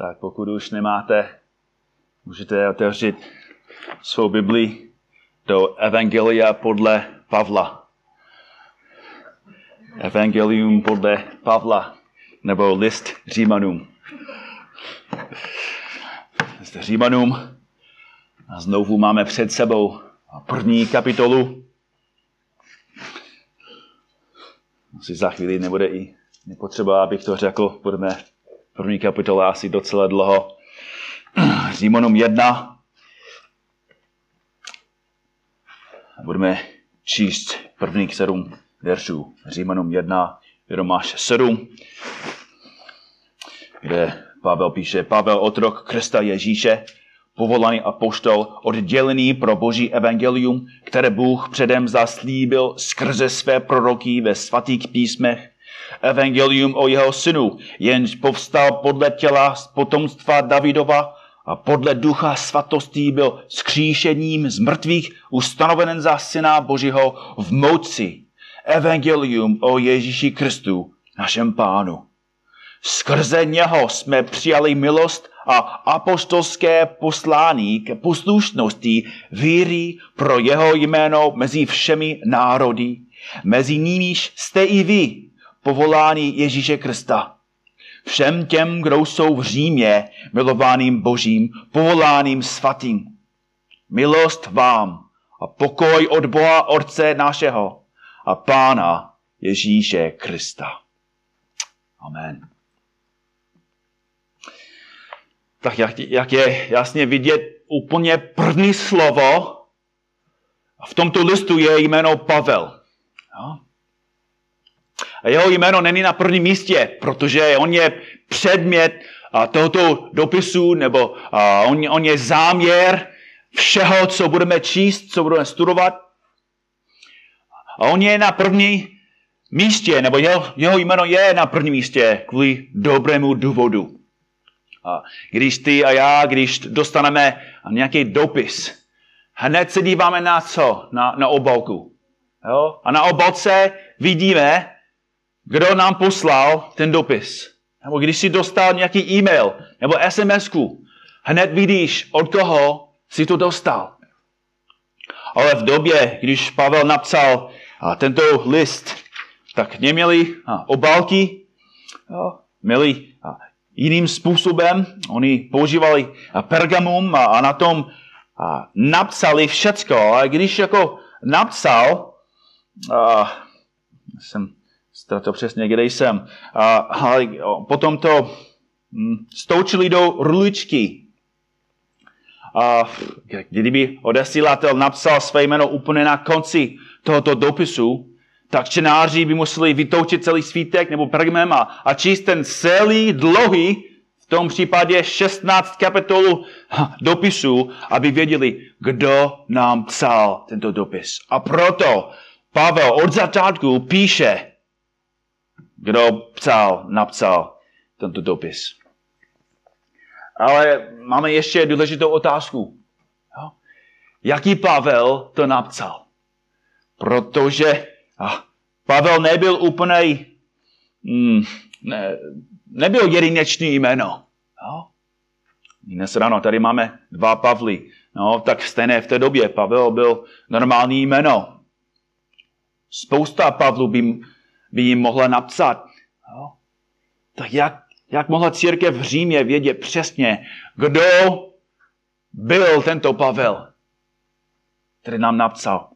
Tak pokud už nemáte, můžete otevřít svou Bibli do Evangelia podle Pavla. Evangelium podle Pavla, nebo list Římanům. List Římanům. A znovu máme před sebou první kapitolu. Asi za chvíli nebude i nepotřeba, abych to řekl. Budeme první kapitola asi docela dlouho. Římanům 1. Budeme číst prvních sedm veršů. Římanům 1, Romáš 7, kde Pavel píše, Pavel otrok Krista Ježíše, povolaný a poštol, oddělený pro boží evangelium, které Bůh předem zaslíbil skrze své proroky ve svatých písmech, evangelium o jeho synu, jenž povstal podle těla z potomstva Davidova a podle ducha svatostí byl skříšením z mrtvých ustanoven za syna Božího v moci. Evangelium o Ježíši Kristu, našem pánu. Skrze něho jsme přijali milost a apostolské poslání ke poslušnosti víry pro jeho jméno mezi všemi národy. Mezi nimiž jste i vy, povolání Ježíše Krista. Všem těm, kdo jsou v Římě, milovaným Božím, povoláným svatým. Milost vám a pokoj od Boha Otce našeho a Pána Ježíše Krista. Amen. Tak jak, jak je jasně vidět, úplně první slovo v tomto listu je jméno Pavel. Jo? A jeho jméno není na prvním místě, protože on je předmět tohoto dopisu, nebo on, on je záměr všeho, co budeme číst, co budeme studovat. A on je na první místě, nebo jeho, jeho jméno je na prvním místě kvůli dobrému důvodu. A když ty a já, když dostaneme nějaký dopis, hned se díváme na co? Na, na obalku. Jo? A na obalce vidíme, kdo nám poslal ten dopis. Nebo když si dostal nějaký e-mail nebo sms hned vidíš, od koho si to dostal. Ale v době, když Pavel napsal tento list, tak neměli obálky, měli jiným způsobem. Oni používali pergamum a na tom napsali všecko. A když jako napsal, jsem to přesně, kde jsem. A, a potom to hm, stoučili do ruličky. A kdyby odesílatel napsal své jméno úplně na konci tohoto dopisu, tak čenáři by museli vytoučit celý svítek nebo pergamem a, a číst ten celý dlouhý, v tom případě 16 kapitolů dopisu, aby věděli, kdo nám psal tento dopis. A proto Pavel od začátku píše, kdo psal, napsal tento dopis. Ale máme ještě důležitou otázku. Jo? Jaký Pavel to napsal? Protože a Pavel nebyl úplně, mm, ne, nebyl jedinečný jméno. Jo? Dnes ráno tady máme dva Pavly. No, tak stejné v té době Pavel byl normální jméno. Spousta Pavlů by by jim mohla napsat. Jo? Tak jak, jak mohla církev v Římě vědět přesně, kdo byl tento Pavel, který nám napsal?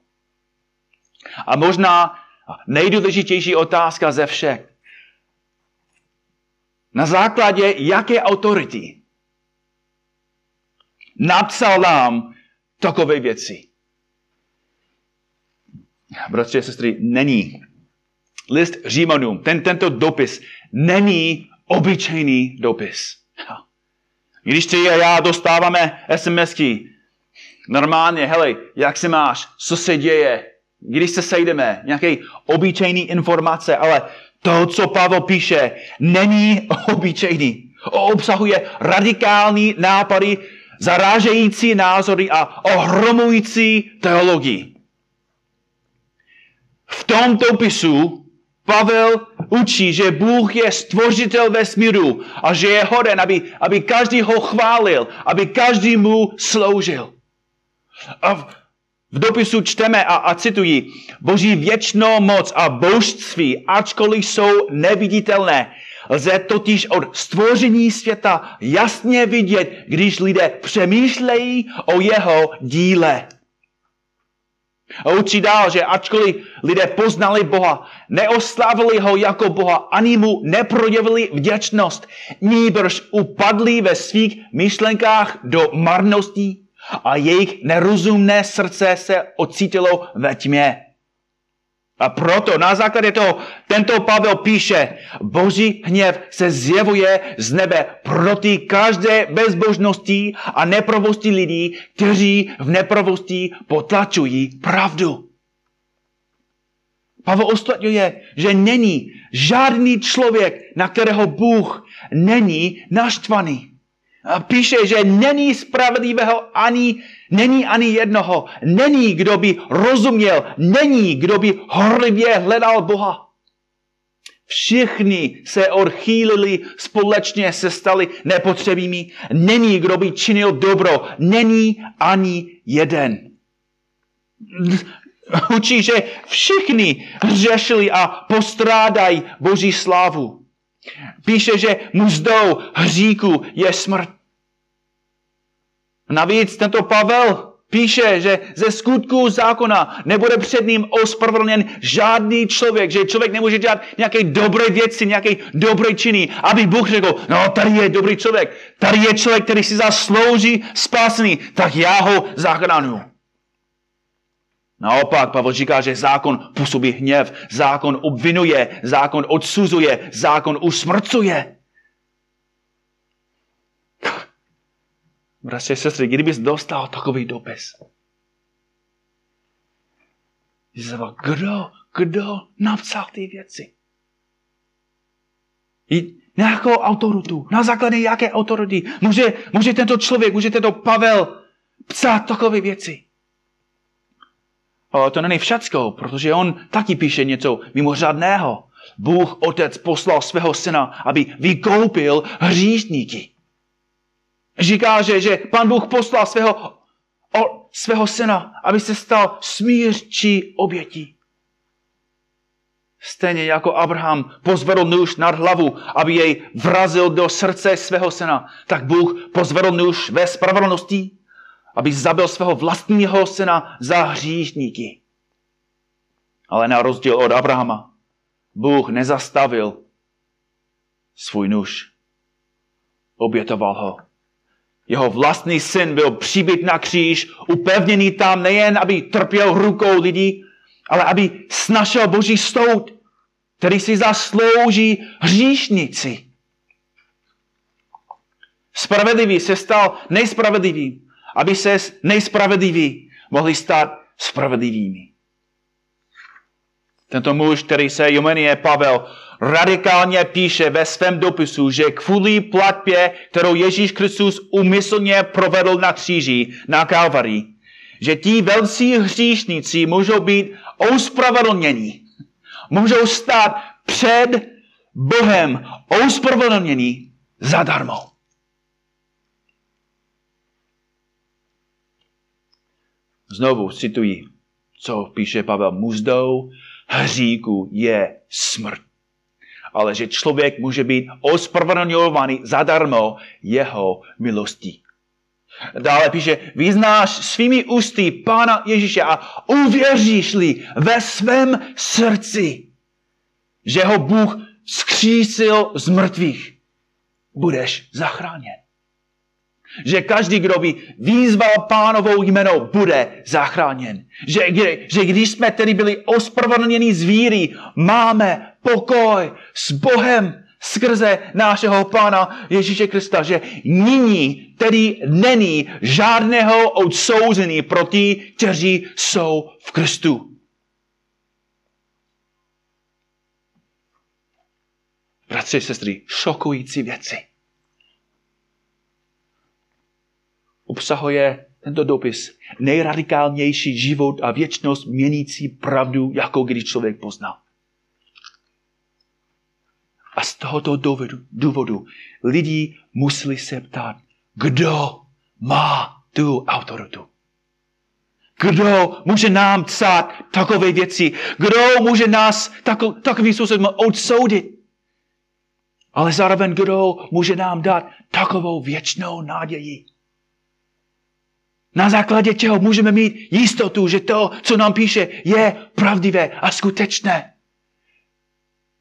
A možná nejdůležitější otázka ze všech. Na základě jaké autority napsal nám takové věci? Bratři a sestry, není list Římanům, ten, tento dopis, není obyčejný dopis. Když ty a já dostáváme SMSky, normálně, hele, jak se máš, co se děje, když se sejdeme, nějaké obyčejný informace, ale to, co Pavel píše, není obyčejný. Obsahuje radikální nápady, zarážející názory a ohromující teologii. V tomto pisu Pavel učí, že Bůh je stvořitel vesmíru a že je hoden, aby, aby každý ho chválil, aby každý mu sloužil. A v, v dopisu čteme a, a cituji, Boží věčnou moc a božství, ačkoliv jsou neviditelné, lze totiž od stvoření světa jasně vidět, když lidé přemýšlejí o jeho díle. A učí dál, že ačkoliv lidé poznali Boha, neoslávili ho jako Boha, ani mu neprojevili vděčnost, níbrž upadli ve svých myšlenkách do marností a jejich nerozumné srdce se ocítilo ve tmě. A proto na základě toho tento Pavel píše, boží hněv se zjevuje z nebe proti každé bezbožnosti a nepravosti lidí, kteří v nepravosti potlačují pravdu. Pavel ostatňuje, že není žádný člověk, na kterého Bůh není naštvaný. Píše, že není spravedlivého ani, není ani jednoho. Není, kdo by rozuměl. Není, kdo by horlivě hledal Boha. Všichni se odchýlili, společně se stali nepotřebými. Není, kdo by činil dobro. Není ani jeden. Učí, že všichni řešili a postrádají Boží slávu. Píše, že muzdou hříku je smrt. Navíc tento Pavel píše, že ze skutků zákona nebude před ním ospravedlněn žádný člověk, že člověk nemůže dělat nějaké dobré věci, nějaké dobré činy, aby Bůh řekl, no tady je dobrý člověk, tady je člověk, který si zaslouží spásný, tak já ho zachránu. Naopak, Pavel říká, že zákon působí hněv, zákon obvinuje, zákon odsuzuje, zákon usmrcuje. Bratři a sestry, kdybys dostal takový dopis, kdo, kdo napsal ty věci? I nějakou autoritu, na základě jaké autority může, může tento člověk, může tento Pavel psát takové věci. Ale to není všecko, protože on taky píše něco mimořádného. Bůh Otec poslal svého syna, aby vykoupil hříšníky. Říká, že, že pan Bůh poslal svého, o, svého syna, aby se stal smírčí obětí. Stejně jako Abraham pozvedl nůž nad hlavu, aby jej vrazil do srdce svého syna, tak Bůh pozvedl nůž ve spravedlnosti aby zabil svého vlastního syna za hříšníky. Ale na rozdíl od Abrahama, Bůh nezastavil svůj nůž. Obětoval ho. Jeho vlastní syn byl přibyt na kříž, upevněný tam nejen, aby trpěl rukou lidí, ale aby snašel boží soud, který si zaslouží hříšníci. Spravedlivý se stal nejspravedlivým aby se nejspravedliví mohli stát spravedlivými. Tento muž, který se jmenuje Pavel, radikálně píše ve svém dopisu, že kvůli platbě, kterou Ježíš Kristus umyslně provedl na kříži, na Kalvarii, že ti velcí hříšníci můžou být ospravedlněni. Můžou stát před Bohem ospravedlněni zadarmo. Znovu cituji, co píše Pavel. Muzdou hříku je smrt. Ale že člověk může být ospravedlňovaný zadarmo jeho milostí. Dále píše, vyznáš svými ústy Pána Ježíše a uvěříš-li ve svém srdci, že ho Bůh skřísil z mrtvých, budeš zachráněn že každý, kdo by výzval pánovou jméno, bude zachráněn. Že, že když jsme tedy byli ospravedlněni z víry, máme pokoj s Bohem skrze našeho Pána Ježíše Krista, že nyní tedy není žádného odsouzení proti, kteří jsou v Kristu. Bratři, sestry, šokující věci. Obsahuje tento dopis nejradikálnější život a věčnost měnící pravdu, jako když člověk poznal. A z tohoto důvodu, důvodu lidi museli se ptát, kdo má tu autoritu. Kdo může nám psát takové věci? Kdo může nás takový, takovým způsobem odsoudit? Ale zároveň kdo může nám dát takovou věčnou naději? Na základě čeho můžeme mít jistotu, že to, co nám píše, je pravdivé a skutečné.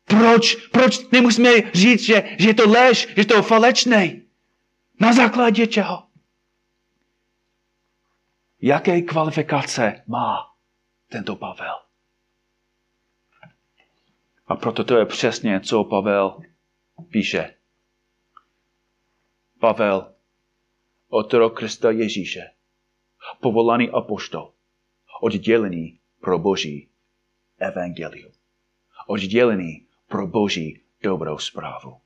Proč, proč nemusíme říct, že, že je to lež, že je to falečný? Na základě čeho? Jaké kvalifikace má tento Pavel? A proto to je přesně, co Pavel píše. Pavel, otrok Krista Ježíše, povolaný apoštol, oddělený pro Boží evangelium. Oddělený pro Boží dobrou zprávu.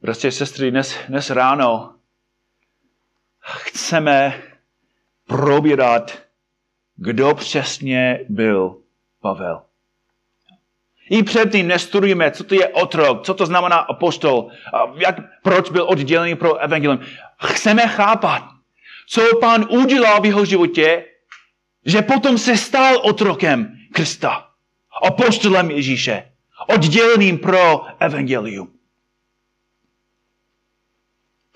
Prostě sestry, dnes, dnes ráno chceme probírat, kdo přesně byl Pavel. I předtím nestudujeme, co to je otrok, co to znamená apostol, jak, proč byl oddělený pro evangelium. Chceme chápat, co pán udělal v jeho životě, že potom se stal otrokem Krista, apostolem Ježíše, odděleným pro evangelium.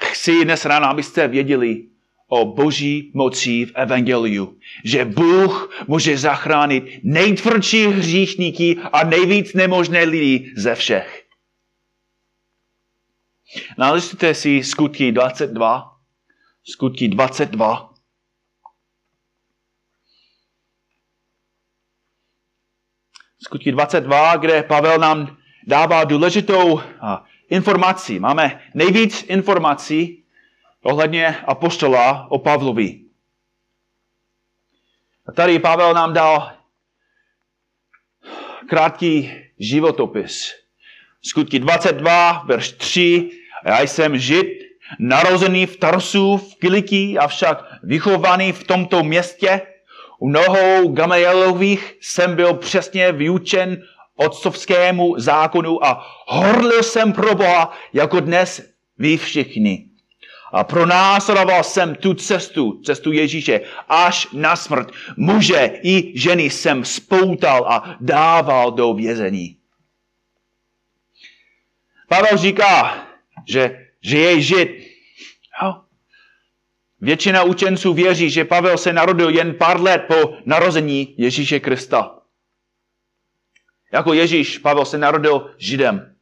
Chci dnes ráno, abyste věděli o boží moci v evangeliu. Že Bůh může zachránit nejtvrdší hříšníky a nejvíc nemožné lidi ze všech. Nalistujte si skutky 22. Skutky 22. Skutky 22, kde Pavel nám dává důležitou informací. Máme nejvíc informací ohledně apoštola o Pavlovi. A tady Pavel nám dal krátký životopis. Skutky 22, verš 3. Já jsem žid, narozený v Tarsu v Kiliky, avšak vychovaný v tomto městě. U nohou Gamalielových jsem byl přesně vyučen otcovskému zákonu a horlil jsem pro Boha, jako dnes vy všichni. A pronásledoval jsem tu cestu, cestu Ježíše, až na smrt. Muže i ženy jsem spoutal a dával do vězení. Pavel říká, že, že je žid. Jo. Většina učenců věří, že Pavel se narodil jen pár let po narození Ježíše Krista. Jako Ježíš, Pavel se narodil židem.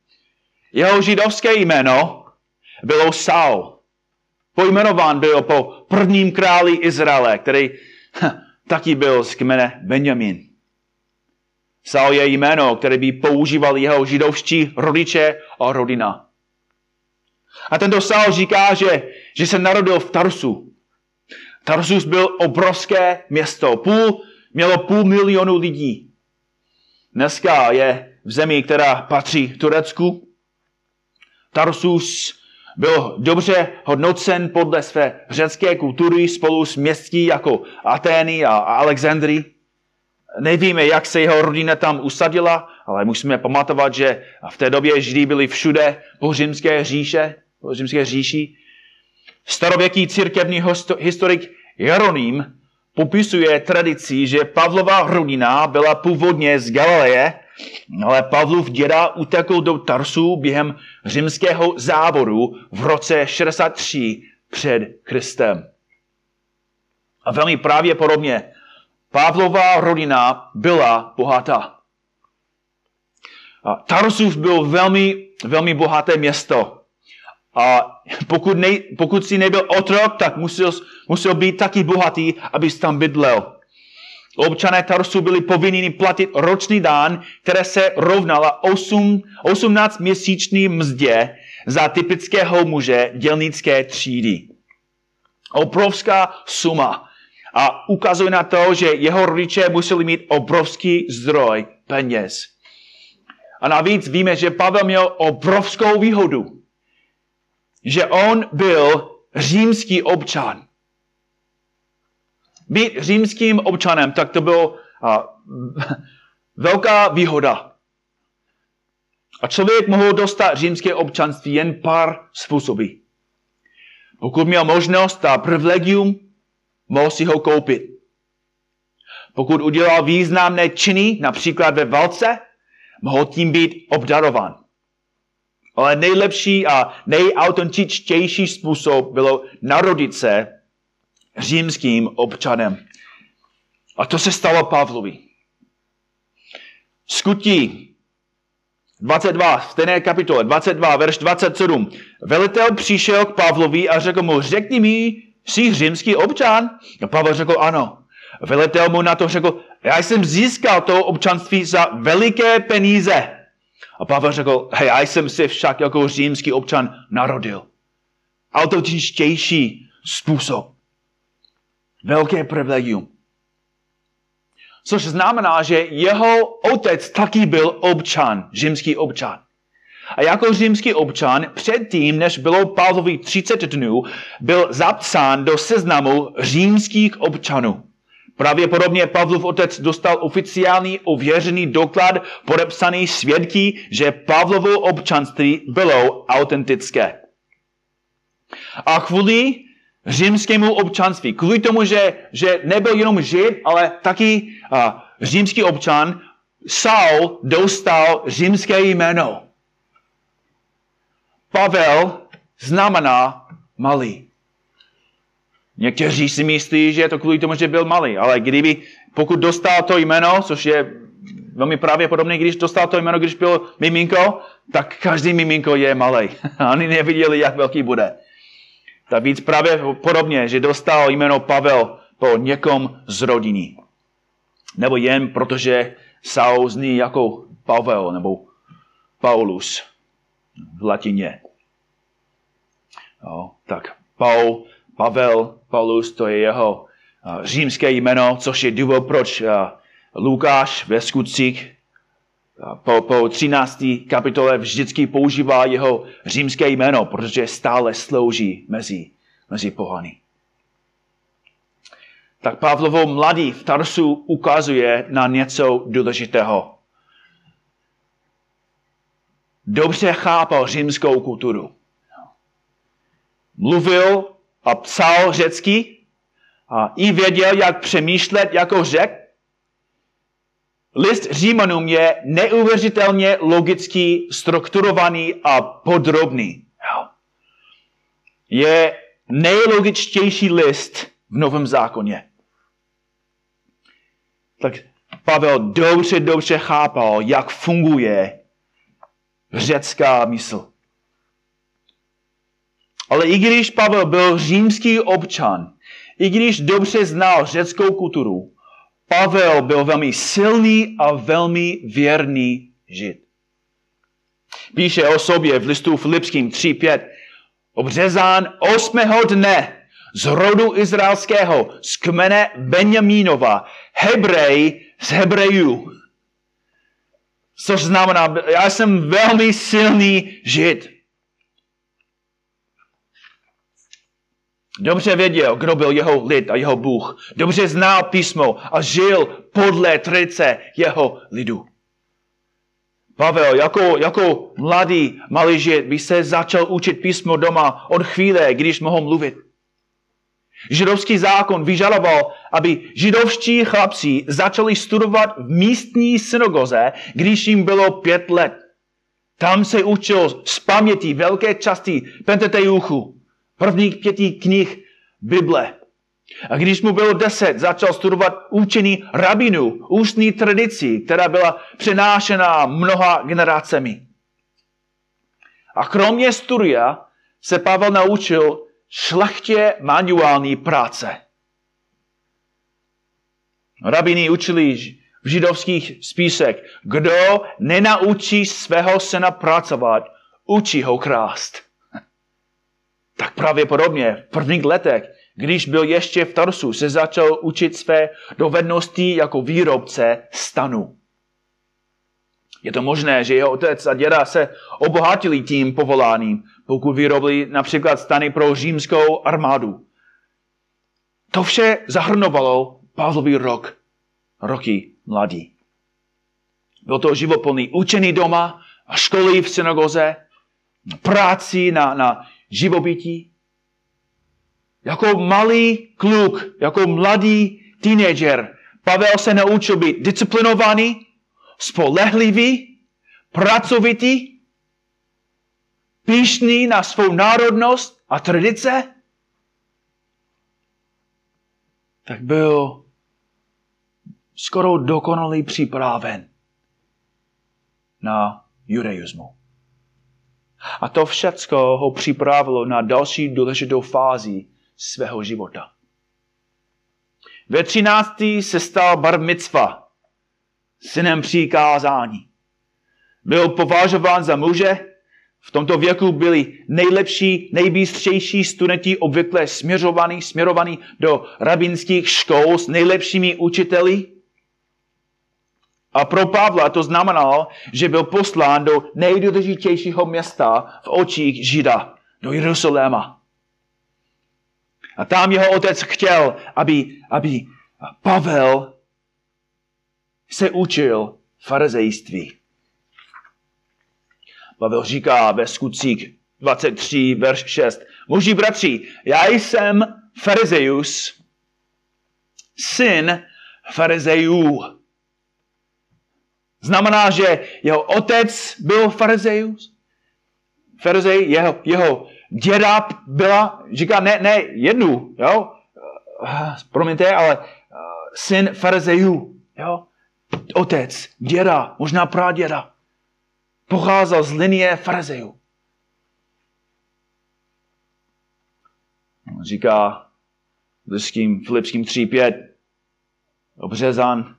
Jeho židovské jméno bylo Saul. Pojmenován byl po prvním králi Izraele, který ha, taky byl z kmene Benjamin. Saul je jméno, které by používal jeho židovští rodiče a rodina. A tento Saul říká, že, že se narodil v Tarsu. Tarsus byl obrovské město. Půl, mělo půl milionu lidí. Dneska je v zemi, která patří Turecku. Tarsus byl dobře hodnocen podle své řecké kultury spolu s městí jako Atény a Alexandry. Nevíme, jak se jeho rodina tam usadila, ale musíme pamatovat, že v té době Židy byli všude po římské říše, po římské říši. Starověký církevní historik Jeroným popisuje tradici, že Pavlova rodina byla původně z Galileje, ale Pavlov děda utekl do Tarsu během římského záboru v roce 63 před Kristem. A velmi pravděpodobně Pavlova rodina byla bohatá. Tarsus byl velmi, velmi bohaté město. A pokud, nej, pokud si nebyl otrok, tak musel, musel být taky bohatý, abys tam bydlel. Občané Tarsu byli povinni platit roční dán, které se rovnala 8, 18 měsíční mzdě za typického muže dělnické třídy. Obrovská suma. A ukazuje na to, že jeho rodiče museli mít obrovský zdroj peněz. A navíc víme, že Pavel měl obrovskou výhodu. Že on byl římský občan být římským občanem, tak to bylo a, velká výhoda. A člověk mohl dostat římské občanství jen pár způsoby. Pokud měl možnost a privilegium, mohl si ho koupit. Pokud udělal významné činy, například ve válce, mohl tím být obdarovan. Ale nejlepší a nejautentičtější způsob bylo narodit se římským občanem. A to se stalo Pavlovi. Skutí 22, v stejné kapitole, 22, verš 27. Velitel přišel k Pavlovi a řekl mu, řekni mi, jsi římský občan? A Pavel řekl, ano. Velitel mu na to řekl, já jsem získal to občanství za veliké peníze. A Pavel řekl, hej, já jsem si však jako římský občan narodil. Autentičtější způsob. Velké privilegium. Což znamená, že jeho otec taky byl občan, římský občan. A jako římský občan předtím, než bylo Pavlovi 30 dnů, byl zapsán do seznamu římských občanů. Pravděpodobně Pavlov otec dostal oficiální ověřený doklad podepsaný svědky, že Pavlovo občanství bylo autentické. A kvůli římskému občanství, kvůli tomu, že, že nebyl jenom žid, ale taky a, římský občan, Saul dostal římské jméno. Pavel znamená malý. Někteří si myslí, že je to kvůli tomu, že byl malý, ale kdyby, pokud dostal to jméno, což je velmi pravděpodobné, když dostal to jméno, když byl miminko, tak každý miminko je malý. Oni neviděli, jak velký bude. Tak víc pravděpodobně, že dostal jméno Pavel po někom z rodiny. Nebo jen protože Saul zní jako Pavel nebo Paulus v latině. Jo, tak Paul Pavel, Paulus, to je jeho římské jméno, což je důvod, proč Lukáš ve skutcích po, po 13. kapitole vždycky používá jeho římské jméno, protože stále slouží mezi, mezi pohany. Tak Pavlovo mladý v Tarsu ukazuje na něco důležitého. Dobře chápal římskou kulturu. Mluvil a psal řecky a i věděl, jak přemýšlet jako řek. List Římanům je neuvěřitelně logicky strukturovaný a podrobný. Je nejlogičtější list v Novém zákoně. Tak Pavel dobře, dobře chápal, jak funguje řecká mysl. Ale i když Pavel byl římský občan, i když dobře znal řeckou kulturu, Pavel byl velmi silný a velmi věrný žid. Píše o sobě v listu Filipským 3.5. Obřezán osmého dne z rodu izraelského, z kmene Benjamínova, Hebrej z Hebrejů. Což znamená, já jsem velmi silný žid. Dobře věděl, kdo byl jeho lid a jeho Bůh. Dobře znal písmo a žil podle trice jeho lidu. Pavel jako, jako mladý malý žid by se začal učit písmo doma od chvíle, když mohl mluvit. Židovský zákon vyžadoval, aby židovští chlapci začali studovat v místní synagoze, když jim bylo pět let. Tam se učil z paměti velké části Pentateuchu prvních pěti knih Bible. A když mu bylo deset, začal studovat učení rabinu, ústní tradici, která byla přenášena mnoha generacemi. A kromě studia se Pavel naučil šlechtě manuální práce. Rabini učili v židovských spísech, kdo nenaučí svého syna pracovat, učí ho krást. Tak pravděpodobně v prvních letech, když byl ještě v Tarsu, se začal učit své dovednosti jako výrobce stanu. Je to možné, že jeho otec a děda se obohatili tím povoláním, pokud vyrobili například stany pro římskou armádu. To vše zahrnovalo Pavlový rok, roky mladí. Byl to živoplný učený doma a školy v synagoze, práci na, na živobytí. Jako malý kluk, jako mladý teenager, Pavel se naučil být disciplinovaný, spolehlivý, pracovitý, píšný na svou národnost a tradice. Tak byl skoro dokonalý připraven na judaismu. A to všecko ho připravilo na další důležitou fázi svého života. Ve třináctý se stal bar mitzva, synem přikázání. Byl považován za muže, v tomto věku byli nejlepší, nejbystřejší studenti obvykle směřovaní, směrovaní do rabinských škol s nejlepšími učiteli. A pro Pavla to znamenalo, že byl poslán do nejdůležitějšího města v očích Žida, do Jeruzaléma. A tam jeho otec chtěl, aby, aby Pavel se učil farizejství. Pavel říká ve skutcích 23, verš 6. Muži bratři, já jsem farizeus, syn farizejů. Znamená, že jeho otec byl farizeus? Farizej, jeho, jeho děda byla, říká ne, ne jednu, jo, promiňte, ale uh, syn farizejů, jo, otec, děda, možná praděda. Pocházel z linie farizejů. Říká Liským, Filipským 3.5, obřezan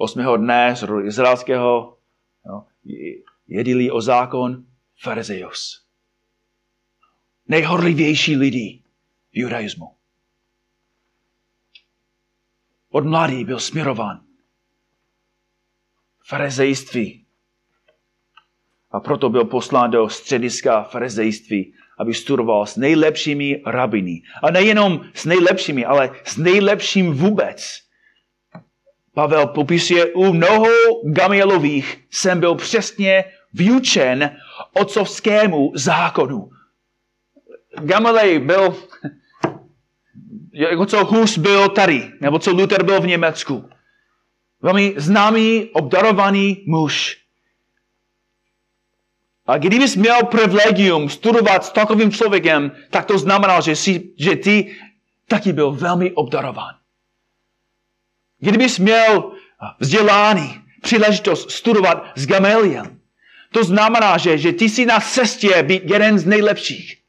8. dne z rodu izraelského, jo, jedilí o zákon farizejus. Nejhorlivější lidi v judaismu. Od mladý byl směrován farizejství a proto byl poslán do střediska farizejství, aby studoval s nejlepšími rabiny. A nejenom s nejlepšími, ale s nejlepším vůbec. Pavel popisuje, u mnoho Gamielových jsem byl přesně vyučen otcovskému zákonu. Gamelej byl, jako co Hus byl tady, nebo co Luther byl v Německu. Velmi známý, obdarovaný muž. A kdybys měl privilegium studovat s takovým člověkem, tak to znamená, že, jsi, že ty taky byl velmi obdarován. Kdybys měl vzdělání, příležitost studovat s Gameliem, to znamená, že, že ty jsi na cestě být jeden z nejlepších.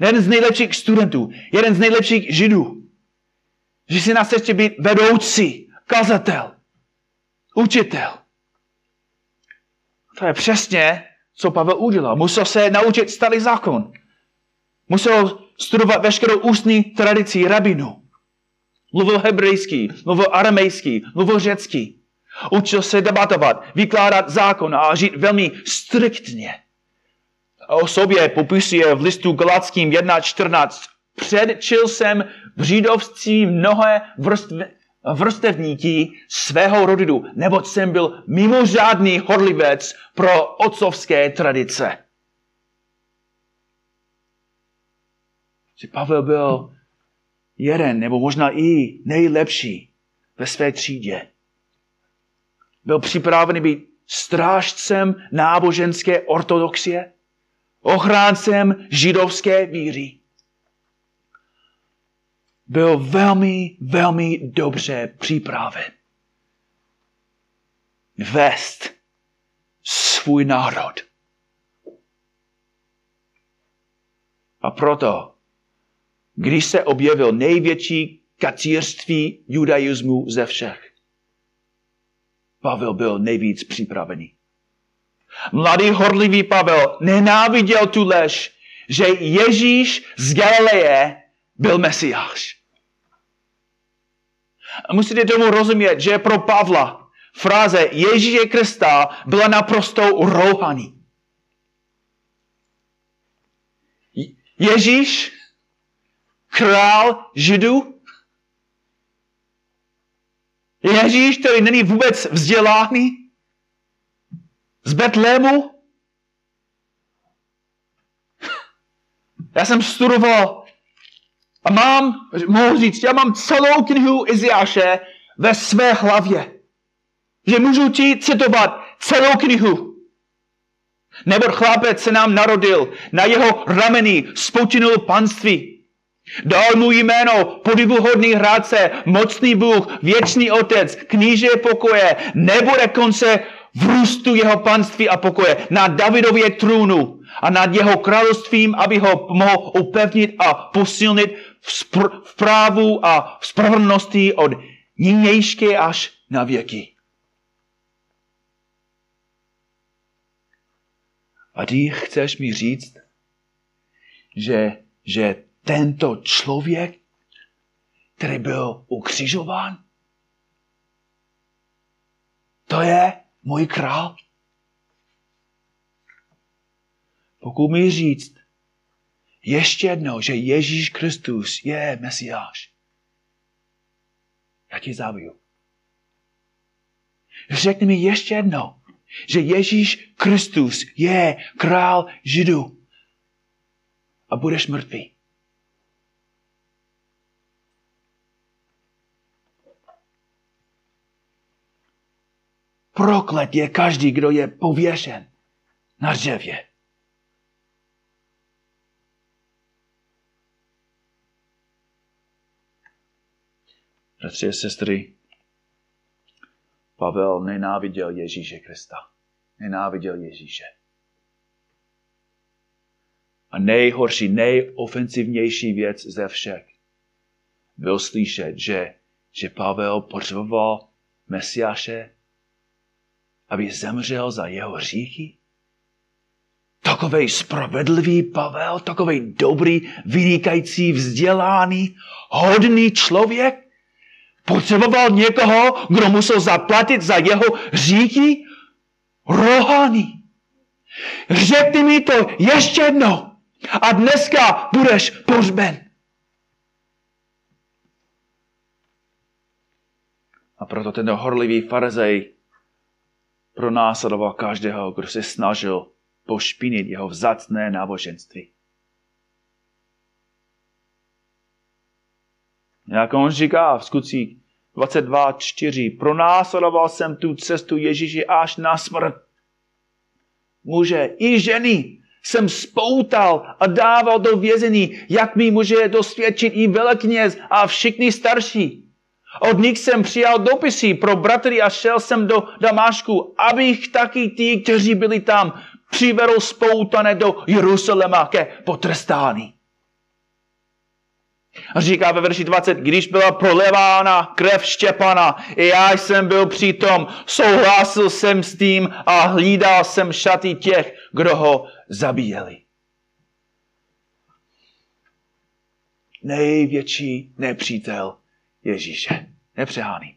Jeden z nejlepších studentů, jeden z nejlepších židů. Že jsi na cestě být vedoucí, kazatel, učitel. To je přesně co Pavel udělal. Musel se naučit starý zákon. Musel studovat veškerou ústní tradici rabinu. Mluvil hebrejský, mluvil aramejský, mluvil řecký. Učil se debatovat, vykládat zákon a žít velmi striktně. O sobě popisuje v listu Galackým 1.14. Předčil jsem v židovství mnohé vrstvy, vrstevníky svého rodu, neboť jsem byl mimořádný horlivec pro otcovské tradice. Že Pavel byl jeden, nebo možná i nejlepší ve své třídě. Byl připravený být strážcem náboženské ortodoxie, ochráncem židovské víry byl velmi, velmi dobře připraven. Vést svůj národ. A proto, když se objevil největší kacírství judaismu ze všech, Pavel byl nejvíc připravený. Mladý horlivý Pavel nenáviděl tu lež, že Ježíš z Galileje byl Mesiáš. Musíte tomu rozumět, že pro Pavla fráze Ježíše Krista byla naprosto rouhaný. Ježíš, král Židů, Ježíš, který není vůbec vzdělaný, Z Betlému? Já jsem studoval a mám, mohu říct, já mám celou knihu Iziáše ve své hlavě. Že můžu ti citovat celou knihu. Nebo chlapec se nám narodil, na jeho rameni spočinul panství. Dal mu jméno podivuhodný hrádce, mocný Bůh, věčný otec, kníže pokoje, nebude konce v růstu jeho panství a pokoje, na Davidově trůnu a nad jeho královstvím, aby ho mohl upevnit a posilnit v, spr- v právu a v spravedlnosti od nynějšky až na věky. A ty chceš mi říct, že, že tento člověk, který byl ukřižován, to je můj král. Pokud mi říct ještě jednou, že Ježíš Kristus je Mesiáš, já ti zabiju. Řekni mi ještě jednou, že Ježíš Kristus je král Židů a budeš mrtvý. Proklet je každý, kdo je pověšen na dřevě. Bratři a sestry, Pavel nenáviděl Ježíše Krista. Nenáviděl Ježíše. A nejhorší, nejofensivnější věc ze všech byl slyšet, že, že Pavel potřeboval Mesiáše, aby zemřel za jeho hříchy? Takový spravedlivý Pavel, takový dobrý, vynikající, vzdělaný, hodný člověk? Potřeboval někoho, kdo musel zaplatit za jeho hříchy? Rohaný. Řekni mi to ještě jednou. A dneska budeš pohřben. A proto ten horlivý farizej pronásledoval každého, kdo se snažil pošpinit jeho vzácné náboženství. Jak on říká v skutcích 22.4. Pronásledoval jsem tu cestu Ježíši až na smrt. Muže i ženy jsem spoutal a dával do vězení, jak mi může dosvědčit i velekněz a všichni starší. Od nich jsem přijal dopisy pro bratry a šel jsem do Damášku, abych taky ti, kteří byli tam, přivedl spoutané do Jeruzaléma ke potrestání. Říká ve verši 20, když byla prolevána krev Štěpana, i já jsem byl přitom, souhlasil jsem s tím a hlídal jsem šaty těch, kdo ho zabíjeli. Největší nepřítel Ježíše. Nepřeháný.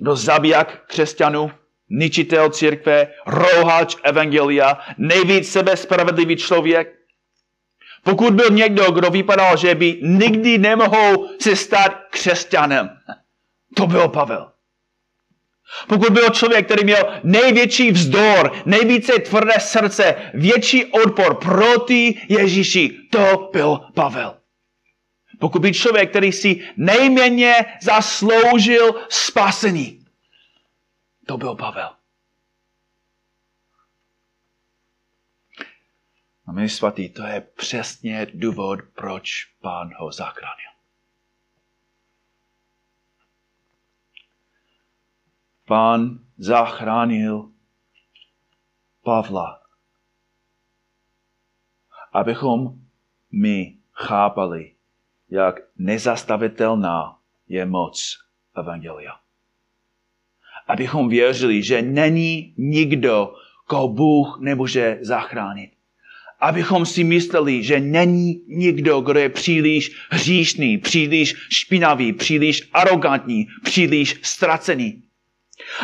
Kdo zabiják křesťanů, ničitel církve, rouhač evangelia, nejvíc sebespravedlivý člověk, pokud byl někdo, kdo vypadal, že by nikdy nemohl se stát křesťanem, to byl Pavel. Pokud byl člověk, který měl největší vzdor, nejvíce tvrdé srdce, větší odpor proti Ježíši, to byl Pavel. Pokud byl člověk, který si nejméně zasloužil spasení, to byl Pavel. A my svatý, to je přesně důvod, proč pán ho zachránil. Pán zachránil Pavla, abychom my chápali, jak nezastavitelná je moc Evangelia. Abychom věřili, že není nikdo, koho Bůh nemůže zachránit abychom si mysleli, že není nikdo, kdo je příliš hříšný, příliš špinavý, příliš arrogantní, příliš ztracený.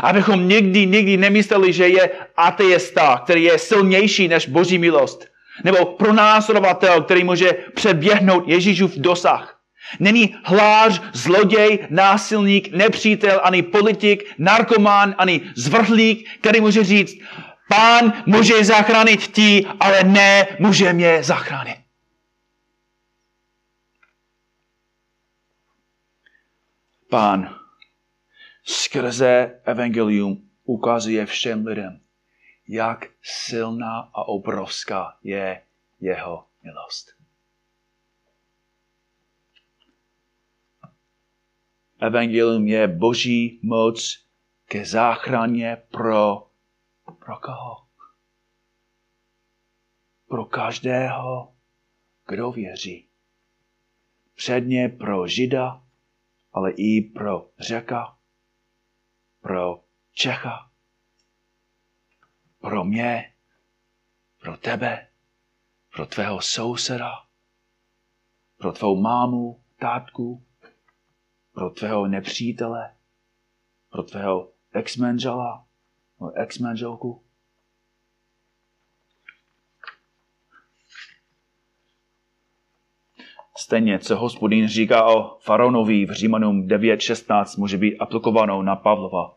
Abychom nikdy, nikdy nemysleli, že je ateista, který je silnější než boží milost. Nebo pronásledovatel, který může předběhnout Ježíšův dosah. Není hlář, zloděj, násilník, nepřítel, ani politik, narkoman, ani zvrhlík, který může říct, pán může zachránit ti, ale ne může mě zachránit. Pán skrze evangelium ukazuje všem lidem, jak silná a obrovská je jeho milost. Evangelium je boží moc ke záchraně pro, pro koho? Pro každého, kdo věří. Předně pro Žida, ale i pro Řeka, pro Čecha, pro mě, pro tebe, pro tvého souseda, pro tvou mámu, tátku, pro tvého nepřítele, pro tvého ex-manžela, ex-manželku. Stejně, co hospodin říká o faraonovi v Římanům 9.16, může být aplikovanou na Pavlova.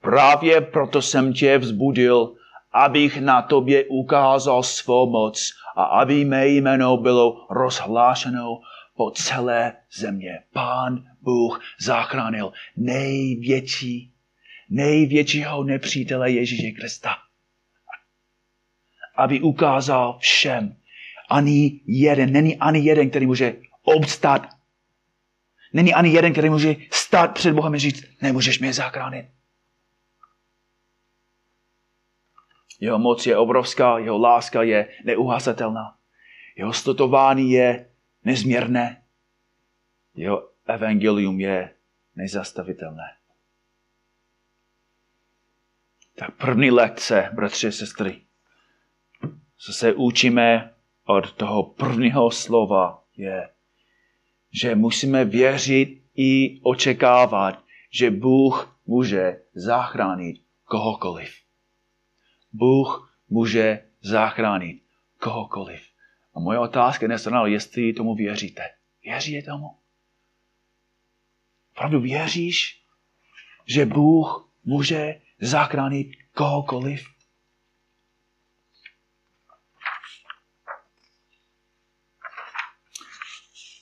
Právě proto jsem tě vzbudil, abych na tobě ukázal svou moc a aby mé jméno bylo rozhlášeno po celé země. Pán Bůh zachránil největší, největšího nepřítele Ježíše Krista. Aby ukázal všem, ani jeden, není ani jeden, který může obstát. Není ani jeden, který může stát před Bohem a říct, nemůžeš mě zachránit. Jeho moc je obrovská, jeho láska je neuhasatelná. Jeho stotování je nezměrné. Jeho evangelium je nezastavitelné. Tak první lekce, bratři a sestry, co se učíme od toho prvního slova je, že musíme věřit i očekávat, že Bůh může zachránit kohokoliv. Bůh může zachránit kohokoliv. A moje otázka dnes je, jestli tomu věříte. Věříte tomu? Opravdu věříš, že Bůh může zachránit kohokoliv?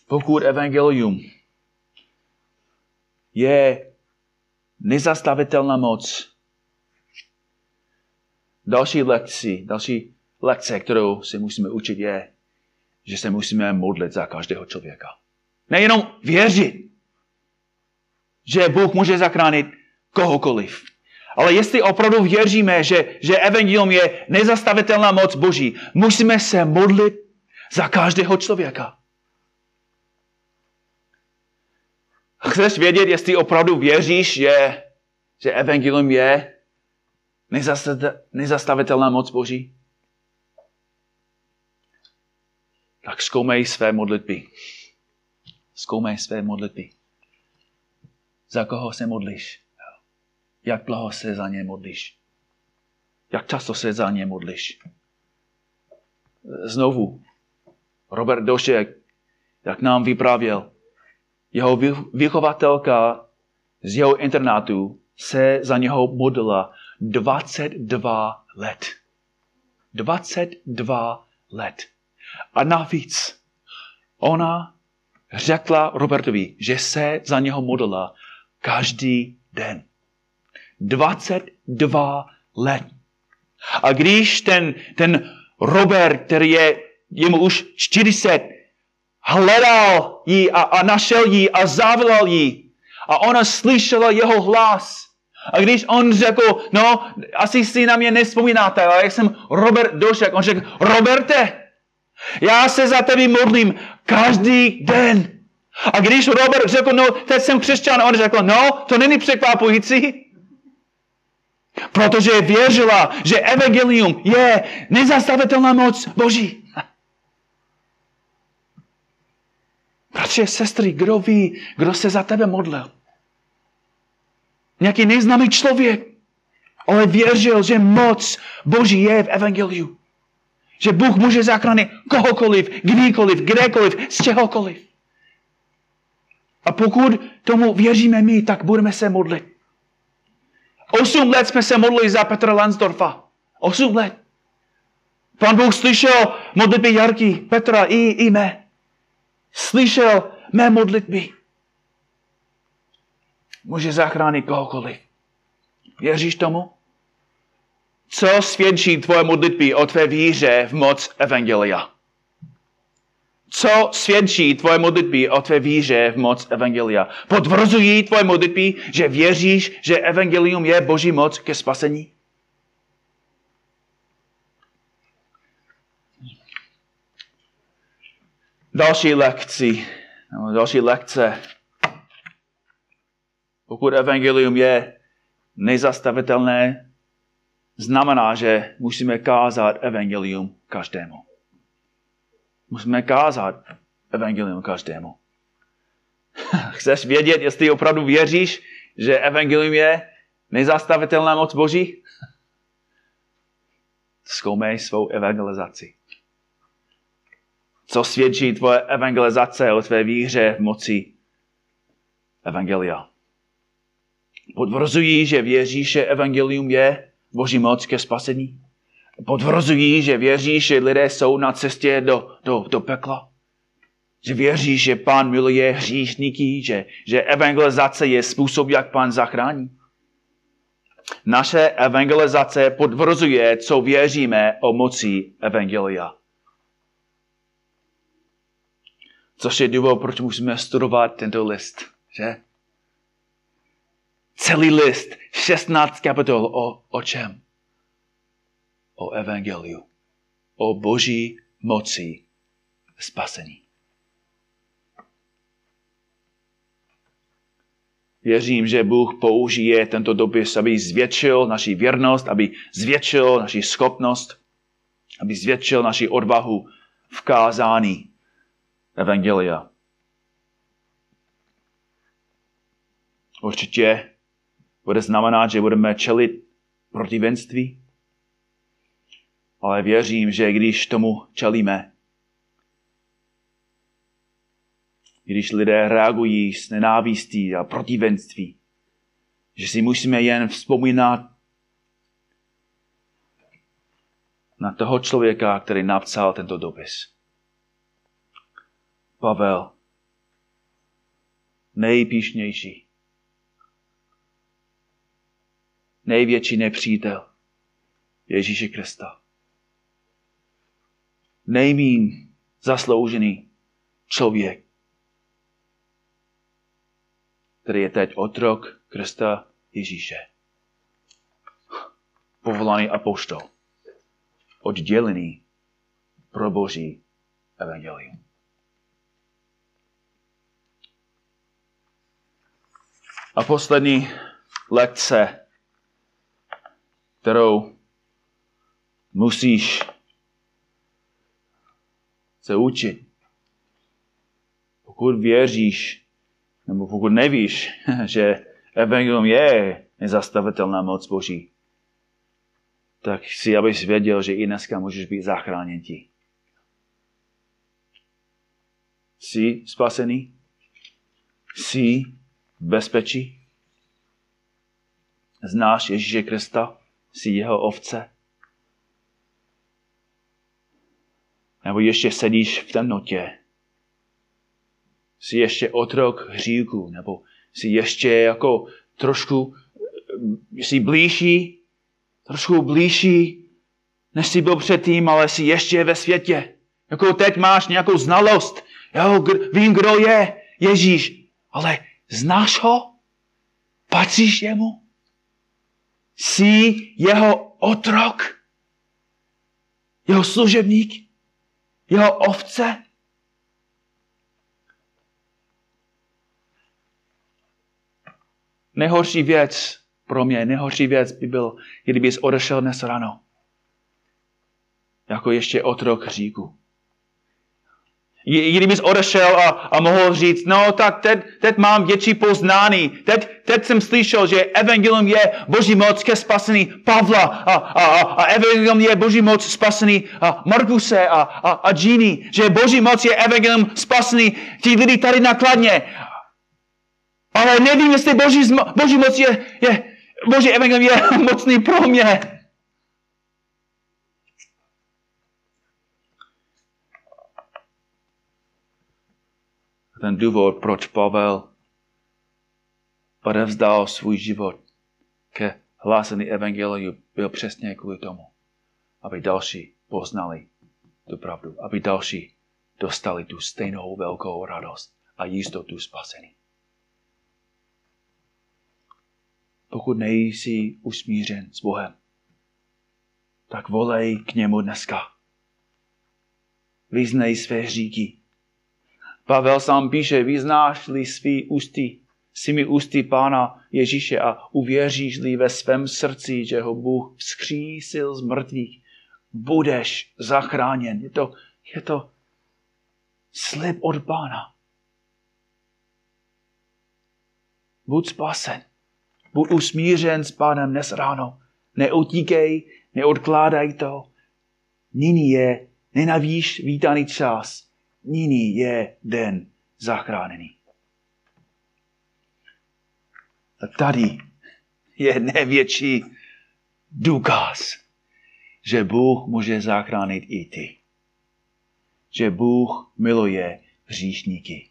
Pokud evangelium je nezastavitelná moc, další lekci, další lekce, kterou si musíme učit, je, že se musíme modlit za každého člověka. Nejenom věřit, že Bůh může zachránit kohokoliv. Ale jestli opravdu věříme, že, že evangelium je nezastavitelná moc Boží, musíme se modlit za každého člověka. Chceš vědět, jestli opravdu věříš, že, že evangelium je nezastavitelná moc Boží? Tak zkoumej své modlitby. Zkoumej své modlitby. Za koho se modlíš? Jak dlouho se za ně modlíš? Jak často se za ně modlíš? Znovu, Robert Došek, jak nám vyprávěl, jeho vychovatelka z jeho internátu se za něho modlila 22 let. 22 let. A navíc ona řekla Robertovi, že se za něho modlila každý den. 22 let. A když ten, ten Robert, který je jemu už 40, hledal ji a, a našel ji a zavolal ji a ona slyšela jeho hlas. A když on řekl, no, asi si na mě nespomínáte, ale jak jsem Robert Došek, on řekl, Roberte, já se za tebe modlím každý den. A když Robert řekl, no, teď jsem křesťan, on řekl, no, to není překvapující. Protože věřila, že evangelium je nezastavitelná moc Boží. Bratři sestry, kdo ví, kdo se za tebe modlil? Nějaký neznámý člověk, ale věřil, že moc Boží je v evangeliu. Že Bůh může zachránit kohokoliv, kdykoliv, kdekoliv, z čehokoliv. A pokud tomu věříme my, tak budeme se modlit. Osm let jsme se modlili za Petra Lansdorfa. Osm let. Pan Bůh slyšel modlitby Jarky, Petra i, i mé. Slyšel mé modlitby. Může zachránit kohokoliv. Věříš tomu? Co svědčí tvoje modlitby o tvé víře v moc Evangelia? Co svědčí tvoje modlitby o tvé víře v moc Evangelia? Potvrzují tvoje modlitby, že věříš, že Evangelium je Boží moc ke spasení? Další lekci, další lekce. Pokud Evangelium je nezastavitelné, znamená, že musíme kázat Evangelium každému. Musíme kázat evangelium každému. Chceš vědět, jestli opravdu věříš, že evangelium je nezastavitelná moc Boží? Zkoumej svou evangelizaci. Co svědčí tvoje evangelizace o tvé víře v moci evangelia? Potvrzují, že věříš, že evangelium je Boží moc ke spasení? potvrzují, že věří, že lidé jsou na cestě do, do, do pekla. Že věří, že pán miluje hříšníky, že, že evangelizace je způsob, jak pán zachrání. Naše evangelizace potvrzuje, co věříme o moci evangelia. Což je důvod, proč musíme studovat tento list, že? Celý list, 16 kapitol o, o čem? o evangeliu, o boží moci spasení. Věřím, že Bůh použije tento dopis, aby zvětšil naši věrnost, aby zvětšil naši schopnost, aby zvětšil naši odvahu v kázání Evangelia. Určitě bude znamenat, že budeme čelit protivenství, ale věřím, že když tomu čelíme, když lidé reagují s nenávistí a protivenství, že si musíme jen vzpomínat na toho člověka, který napsal tento dopis. Pavel, nejpíšnější, největší nepřítel Ježíše Krista nejmín zasloužený člověk, který je teď otrok Krista Ježíše. Povolaný apoštol. Oddělený pro Boží evangelium. A poslední lekce, kterou musíš se učit. Pokud věříš, nebo pokud nevíš, že evangelium je nezastavitelná moc Boží, tak si, abys věděl, že i dneska můžeš být zachráněn ti. Jsi spasený? Jsi v bezpečí? Znáš Ježíše Krista? Jsi jeho ovce? Nebo ještě sedíš v temnotě. Jsi ještě otrok hříku, nebo jsi ještě jako trošku, jsi blížší, trošku blížší, než jsi byl předtím, ale jsi ještě ve světě. Jako teď máš nějakou znalost. Jo, vím, kdo je Ježíš, ale znáš ho? Patříš jemu? Jsi jeho otrok? Jeho služebník? jeho ovce. Nejhorší věc pro mě, nejhorší věc by byl, kdybys odešel dnes ráno. Jako ještě otrok hříku. Kdybys odešel a, a mohl říct, no tak teď, teď mám větší poznání. Teď, teď jsem slyšel, že evangelium je boží moc ke spasení Pavla a, a, a, a evangelium je boží moc spasení a Markuse a, a, a Gini. Že boží moc je evangelium spasení ti lidi tady nakladně. Ale nevím, jestli boží, boží moc je, je, boží evangelium je mocný pro mě. Ten důvod, proč Pavel odevzdal svůj život ke hlásení evangeliu, byl přesně kvůli tomu, aby další poznali tu pravdu, aby další dostali tu stejnou velkou radost a jistotu spasení. Pokud nejsi usmířen s Bohem, tak volej k němu dneska. Vyznej své říky. Pavel sám píše, vyznáš-li svý ústy, svými ústy Pána Ježíše a uvěříš-li ve svém srdci, že ho Bůh vzkřísil z mrtvých, budeš zachráněn. Je to, je to slib od Pána. Buď spasen. Buď usmířen s Pánem dnes ráno. Neutíkej, neodkládaj to. Nyní je nenavíš vítaný čas. Nyní je den zachránený. A tady je největší důkaz, že Bůh může zachránit i ty. Že Bůh miluje hříšníky.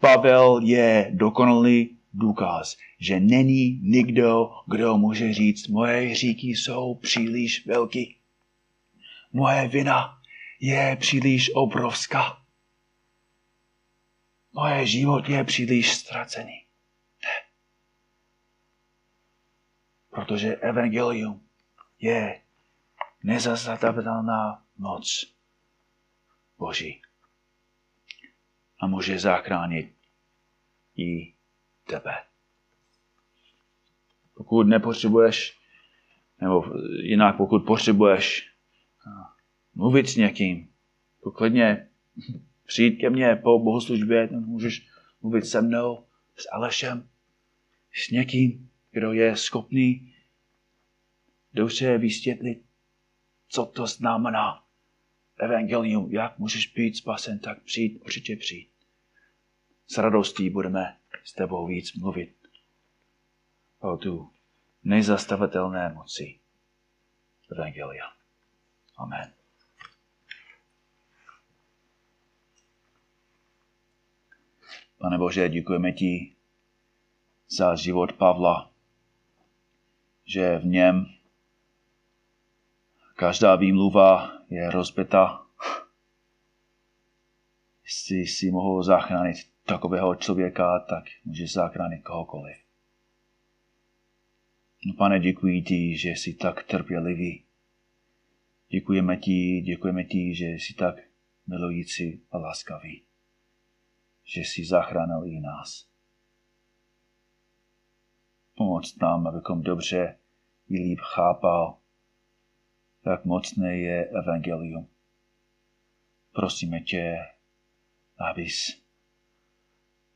Pavel je dokonalý důkaz, že není nikdo, kdo může říct, moje hříky jsou příliš velký. Moje vina je příliš obrovská. Moje život je příliš ztracený. Ne. Protože evangelium je nezastavitelná moc Boží. A může zachránit i tebe. Pokud nepotřebuješ, nebo jinak pokud potřebuješ mluvit s někým, klidně přijít ke mně po bohoslužbě, můžeš mluvit se mnou, s Alešem, s někým, kdo je schopný dobře vysvětlit, co to znamená evangelium, jak můžeš být spasen, tak přijít, určitě přijít. S radostí budeme s tebou víc mluvit o tu nezastavitelné moci Evangelia. Amen. Pane Bože, děkujeme ti za život Pavla, že v něm každá výmluva je rozbita. Jestli si mohl zachránit takového člověka, tak může zachránit kohokoliv. No, pane, děkuji ti, že jsi tak trpělivý. Děkujeme ti, děkujeme ti, že jsi tak milující a láskavý. Že jsi zachránil i nás. Pomoc nám, abychom dobře i líp chápal, jak mocné je evangelium. Prosíme tě, abys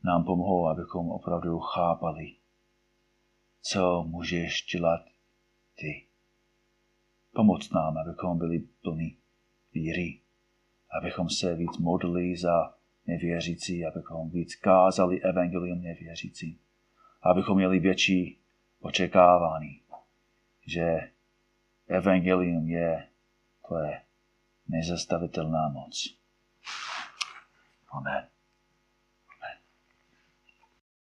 nám pomohou, abychom opravdu chápali, co můžeš dělat ty. Pomoc nám, abychom byli plní víry, abychom se víc modlili za nevěřící, abychom víc kázali evangelium nevěřícím, abychom měli větší očekávání, že evangelium je tvoje nezastavitelná moc. Amen.